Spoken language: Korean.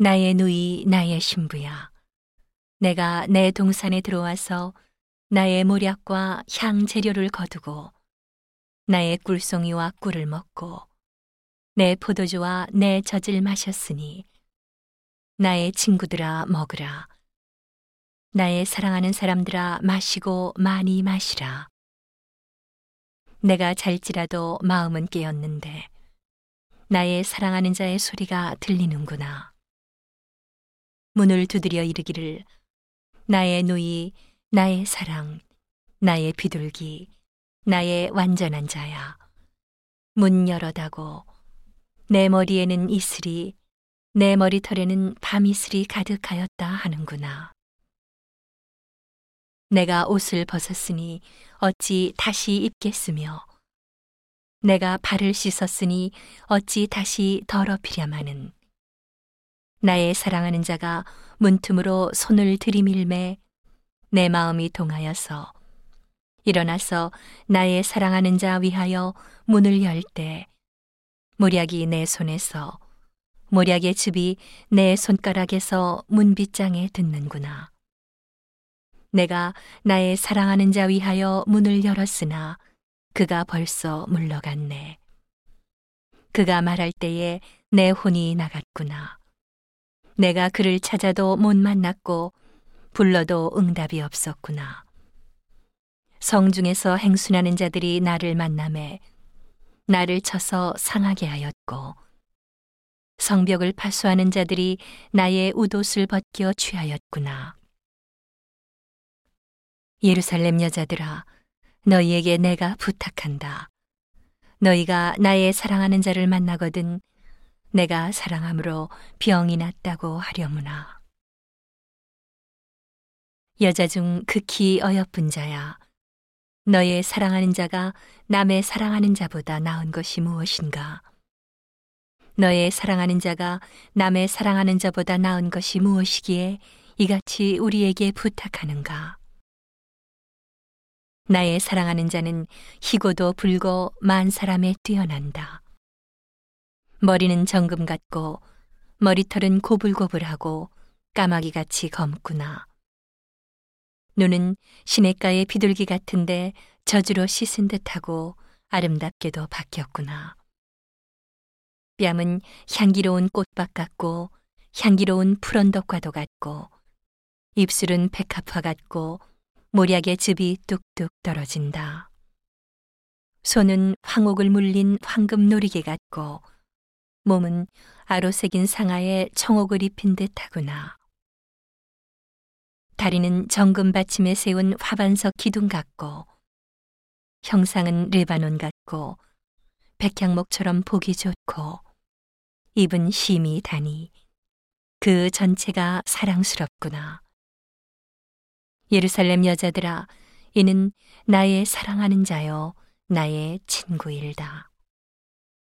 나의 누이 나의 신부야. 내가 내 동산에 들어와서 나의 모략과 향 재료를 거두고 나의 꿀송이와 꿀을 먹고 내 포도주와 내 젖을 마셨으니 나의 친구들아 먹으라. 나의 사랑하는 사람들아 마시고 많이 마시라. 내가 잘지라도 마음은 깨었는데 나의 사랑하는 자의 소리가 들리는구나. 문을 두드려 이르기를 나의 누이, 나의 사랑, 나의 비둘기, 나의 완전한 자야. 문 열어 다고 내 머리에는 이슬이, 내 머리털에는 밤이슬이 가득하였다 하는구나. 내가 옷을 벗었으니 어찌 다시 입겠으며 내가 발을 씻었으니 어찌 다시 더럽히랴마는 나의 사랑하는 자가 문틈으로 손을 들이밀매 내 마음이 동하여서 일어나서 나의 사랑하는 자 위하여 문을 열 때 모략이 내 손에서 모략의 즙이 내 손가락에서 문빗장에 듣는구나. 내가 나의 사랑하는 자 위하여 문을 열었으나 그가 벌써 물러갔네. 그가 말할 때에 내 혼이 나갔구나. 내가 그를 찾아도 못 만났고 불러도 응답이 없었구나. 성중에서 행순하는 자들이 나를 만남에 나를 쳐서 상하게 하였고 성벽을 파수하는 자들이 나의 웃옷을 벗겨 취하였구나. 예루살렘 여자들아, 너희에게 내가 부탁한다. 너희가 나의 사랑하는 자를 만나거든 내가 사랑함으로 병이 났다고 하려무나. 여자 중 극히 어여쁜 자야. 너의 사랑하는 자가 남의 사랑하는 자보다 나은 것이 무엇인가? 너의 사랑하는 자가 남의 사랑하는 자보다 나은 것이 무엇이기에 이같이 우리에게 부탁하는가? 나의 사랑하는 자는 희고도 불고 만 사람에 뛰어난다. 머리는 정금 같고 머리털은 고불고불하고 까마귀 같이 검구나. 눈은 시냇가의 비둘기 같은데 젖으로 씻은 듯하고 아름답게도 바뀌었구나. 뺨은 향기로운 꽃밭 같고 향기로운 푸른덕과도 같고 입술은 백합화 같고 모략의 즙이 뚝뚝 떨어진다. 손은 황옥을 물린 황금 놀이개 같고 몸은 아로색인 상하에 청옥을 입힌 듯하구나. 다리는 정금 받침에 세운 화반석 기둥 같고 형상은 레바논 같고 백향목처럼 보기 좋고 입은 심이 다니 그 전체가 사랑스럽구나. 예루살렘 여자들아, 이는 나의 사랑하는 자요, 나의 친구일다.